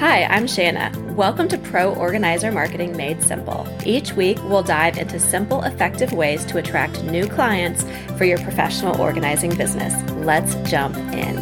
Hi, I'm Shanna. Welcome to Pro Organizer Marketing Made Simple. Each week, we'll dive into simple, effective ways to attract new clients for your professional organizing business. Let's jump in.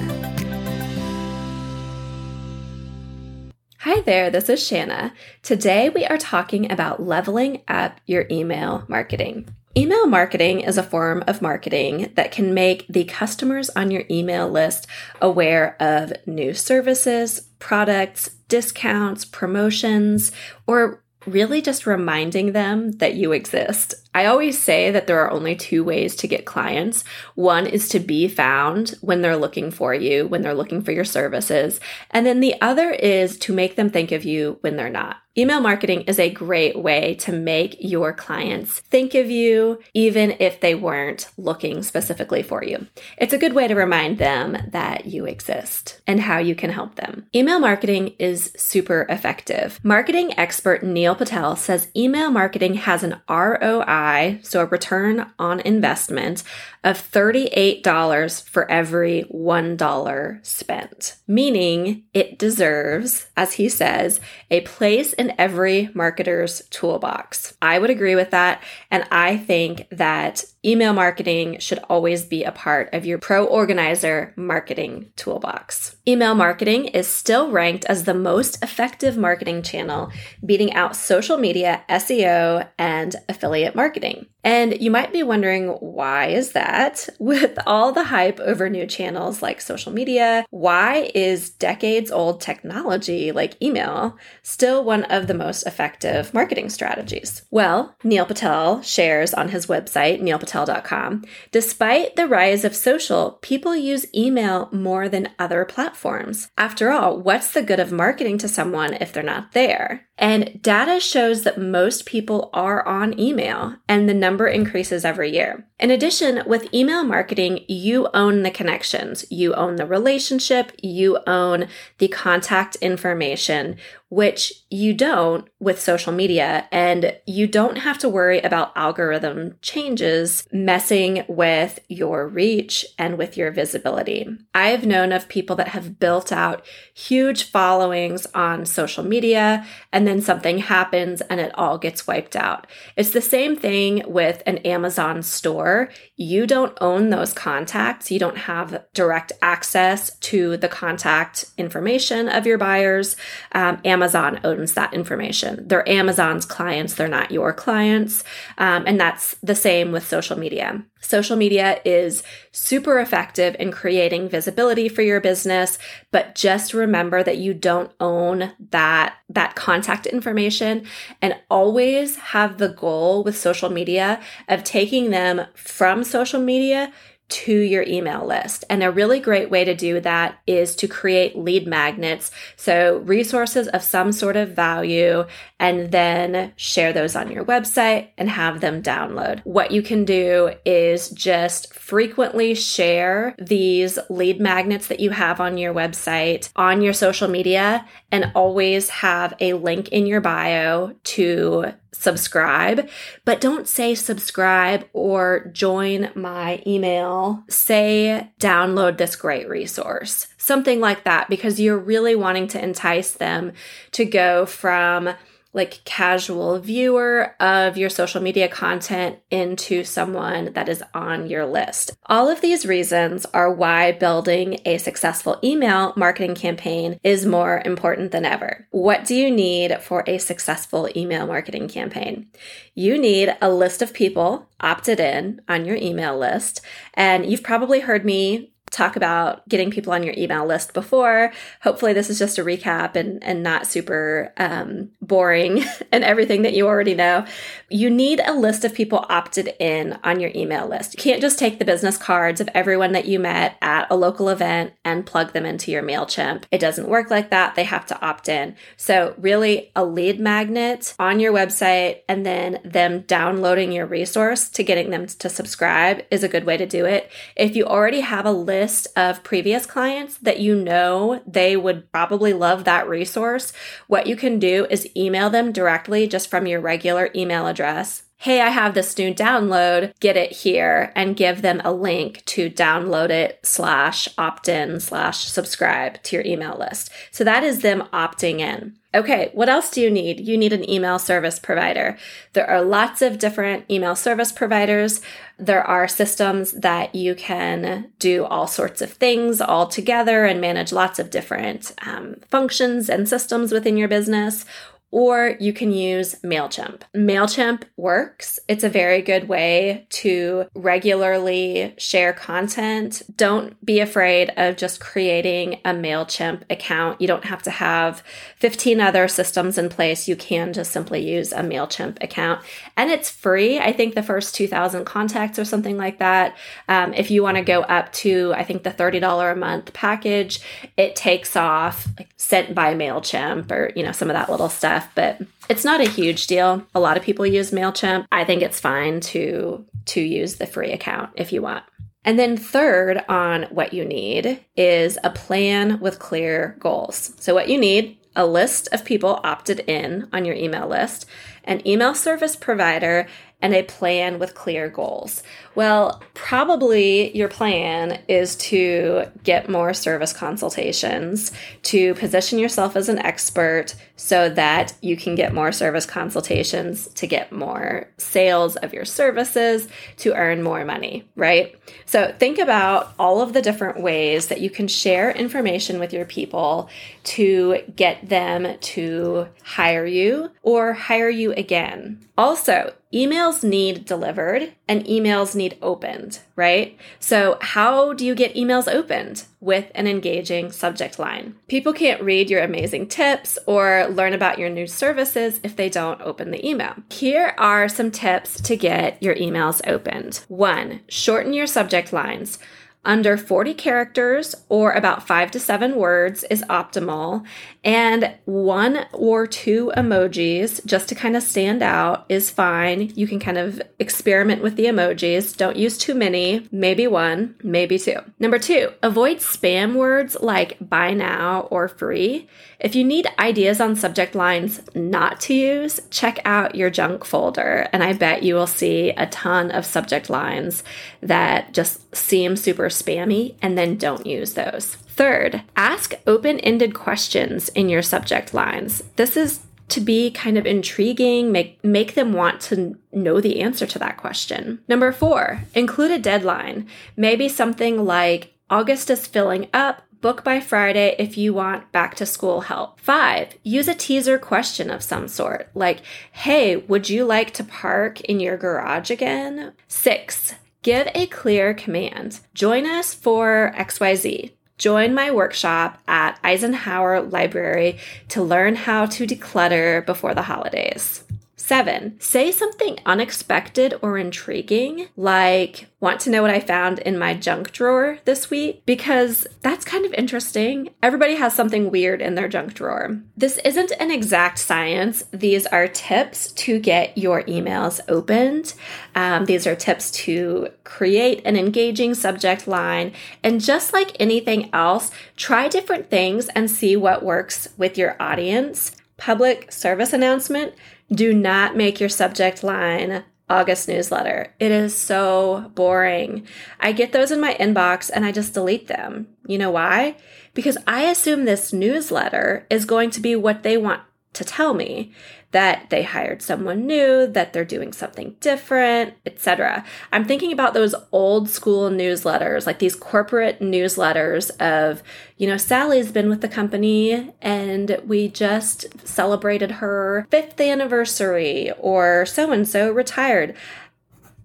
Hi there, this is Shanna. Today, we are talking about leveling up your email marketing. Email marketing is a form of marketing that can make the customers on your email list aware of new services, products, discounts, promotions, or really just reminding them that you exist. I always say that there are only two ways to get clients. One is to be found when they're looking for you, when they're looking for your services. And then the other is to make them think of you when they're not. Email marketing is a great way to make your clients think of you, even if they weren't looking specifically for you. It's a good way to remind them that you exist and how you can help them. Email marketing is super effective. Marketing expert Neil Patel says email marketing has an ROI, so a return on investment, of $38 for every $1 spent, meaning it deserves, as he says, a place in every marketer's toolbox. I would agree with that. And I think that email marketing should always be a part of your pro organizer marketing toolbox. Email marketing is still ranked as the most effective marketing channel, beating out social media, SEO, and affiliate marketing. And you might be wondering why is that? With all the hype over new channels like social media, why is decades old technology like email still one of the most effective marketing strategies? Well, Neil Patel shares on his website, neilpatel.com, despite the rise of social, people use email more than other platforms. After all, what's the good of marketing to someone if they're not there? And data shows that most people are on email and the number increases every year. In addition, with email marketing, you own the connections, you own the relationship, you own the contact information, which you don't with social media. And you don't have to worry about algorithm changes messing with your reach and with your visibility. I've known of people that have built out huge followings on social media and then something happens and it all gets wiped out. It's the same thing with an Amazon store. You don't own those contacts. You don't have direct access to the contact information of your buyers. Um, Amazon owns that information. They're Amazon's clients, they're not your clients. Um, and that's the same with social media. Social media is super effective in creating visibility for your business, but just remember that you don't own that that contact information and always have the goal with social media of taking them from social media to your email list. And a really great way to do that is to create lead magnets. So resources of some sort of value and then share those on your website and have them download. What you can do is just frequently share these lead magnets that you have on your website on your social media and always have a link in your bio to subscribe, but don't say subscribe or join my email. Say download this great resource, something like that, because you're really wanting to entice them to go from like casual viewer of your social media content into someone that is on your list. All of these reasons are why building a successful email marketing campaign is more important than ever. What do you need for a successful email marketing campaign? You need a list of people opted in on your email list. And you've probably heard me talk about getting people on your email list before. Hopefully, this is just a recap and, and not super um, boring and everything that you already know. You need a list of people opted in on your email list. You can't just take the business cards of everyone that you met at a local event and plug them into your MailChimp. It doesn't work like that. They have to opt in. So, really, a lead magnet on your website and then them downloading your resource to getting them to subscribe is a good way to do it. If you already have a list, list of previous clients that you know they would probably love that resource, what you can do is email them directly just from your regular email address hey, I have this new download, get it here, and give them a link to download it slash opt in slash subscribe to your email list. So that is them opting in. Okay, what else do you need? You need an email service provider. There are lots of different email service providers. There are systems that you can do all sorts of things all together and manage lots of different um, functions and systems within your business or you can use MailChimp. MailChimp works. It's a very good way to regularly share content. Don't be afraid of just creating a MailChimp account. You don't have to have 15 other systems in place. You can just simply use a MailChimp account. And it's free. I think the first 2,000 contacts or something like that. Um, if you want to go up to, I think, the $30 a month package, it takes off like, sent by MailChimp or, you know, some of that little stuff stuff, but it's not a huge deal. A lot of people use MailChimp. I think it's fine to to use the free account if you want. And then third on what you need is a plan with clear goals. So what you need, a list of people opted in on your email list, an email service provider, and a plan with clear goals. Well, probably your plan is to get more service consultations, to position yourself as an expert so that you can get more service consultations, to get more sales of your services, to earn more money, right? So think about all of the different ways that you can share information with your people to get them to hire you or hire you again. Also, emails need delivered and emails need opened, right? So, how do you get emails opened? With an engaging subject line. People can't read your amazing tips or learn about your new services if they don't open the email. Here are some tips to get your emails opened. One, shorten your subject lines. Under 40 characters or about five to seven words is optimal. And one or two emojis, just to kind of stand out, is fine. You can kind of experiment with the emojis. Don't use too many, maybe one, maybe two. Number two, avoid spam words like buy now or free. If you need ideas on subject lines not to use, check out your junk folder, and I bet you will see a ton of subject lines that just seem super spammy, and then don't use those. Third, ask open ended questions in your subject lines. This is to be kind of intriguing, make make them want to know the answer to that question. Number 4, include a deadline. Maybe something like August is filling up, book by Friday if you want back to school help. Five, use a teaser question of some sort, like, hey, would you like to park in your garage again? Six, give a clear command. Join us for XYZ. Join my workshop at Eisenhower Library to learn how to declutter before the holidays. Seven, say something unexpected or intriguing, like, want to know what I found in my junk drawer this week? Because that's kind of interesting. Everybody has something weird in their junk drawer. This isn't an exact science, these are tips to get your emails opened. Um, these are tips to create an engaging subject line. And just like anything else, try different things and see what works with your audience. Public service announcement do not make your subject line August newsletter. It is so boring. I get those in my inbox and I just delete them. You know why? Because I assume this newsletter is going to be what they want to tell me that they hired someone new, that they're doing something different, etc. I'm thinking about those old school newsletters, like these corporate newsletters of, you know, Sally's been with the company and we just celebrated her 5th anniversary or so and so retired.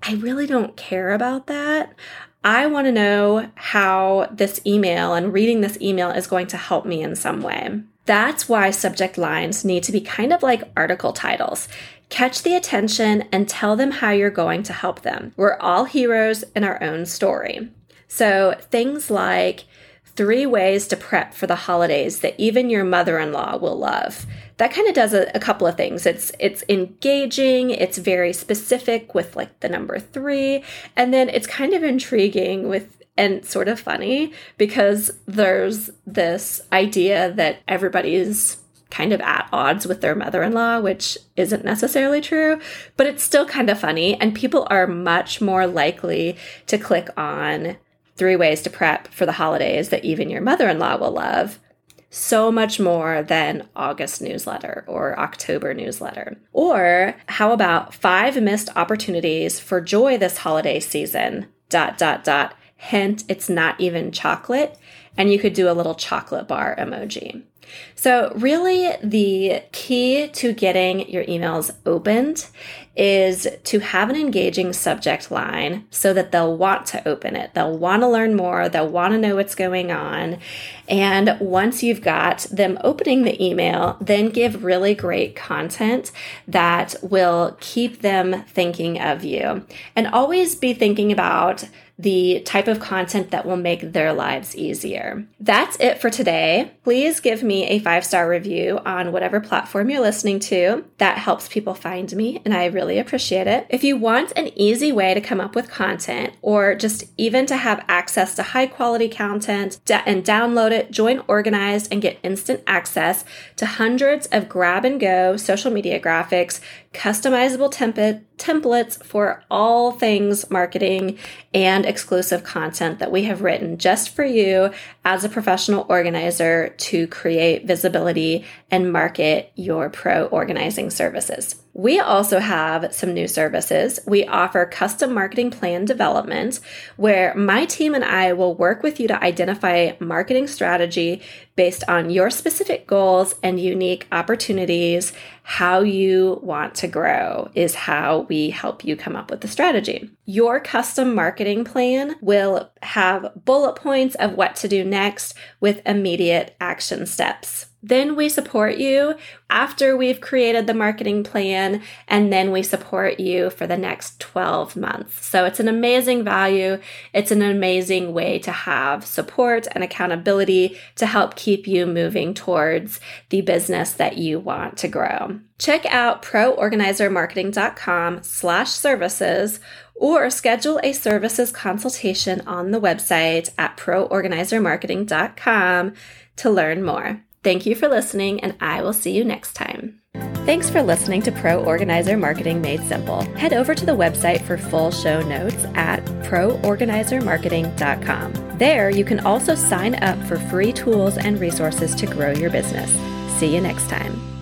I really don't care about that. I want to know how this email and reading this email is going to help me in some way. That's why subject lines need to be kind of like article titles. Catch the attention and tell them how you're going to help them. We're all heroes in our own story. So things like three ways to prep for the holidays that even your mother-in-law will love. That kind of does a, a, couple of things. It's it's engaging, it's very specific with like the number 3, and then it's kind of intriguing with and sort of funny because there's this idea that everybody's kind of at odds with their mother in law, which isn't necessarily true, but it's still kind of funny. And people are much more likely to click on three ways to prep for the holidays that even your mother in law will love so much more than August newsletter or October newsletter. Or how about five missed opportunities for joy this holiday season? Dot, dot, dot. Hint, it's not even chocolate. And you could do a little chocolate bar emoji. So, really, the key to getting your emails opened is to have an engaging subject line so that they'll want to open it. They'll want to learn more, they'll want to know what's going on. And once you've got them opening the email, then give really great content that will keep them thinking of you. And always be thinking about the type of content that will make their lives easier. That's it for today. Please give me a five star review on whatever platform you're listening to. That helps people find me, and I really appreciate it. If you want an easy way to come up with content or just even to have access to high quality content and download it, join Organized and get instant access to hundreds of grab and go social media graphics, customizable template templates for all things marketing and exclusive content that we have written just for you as a professional organizer to create visibility and market your pro organizing services. We also have some new services. We offer custom marketing plan development where my team and I will work with you to identify marketing strategy based on your specific goals and unique opportunities. How you want to grow is how we help you come up with the strategy. Your custom marketing plan will have bullet points of what to do next with immediate action steps. Then we support you after we've created the marketing plan, and then we support you for the next 12 months. So it's an amazing value. It's an amazing way to have support and accountability to help keep you moving towards the business that you want to grow. Check out proorganizermarketing.com slash services or schedule a services consultation on the website at proorganizermarketing.com to learn more. Thank you for listening, and I will see you next time. Thanks for listening to Pro Organizer Marketing Made Simple. Head over to the website for full show notes at proorganizermarketing.com. There, you can also sign up for free tools and resources to grow your business. See you next time.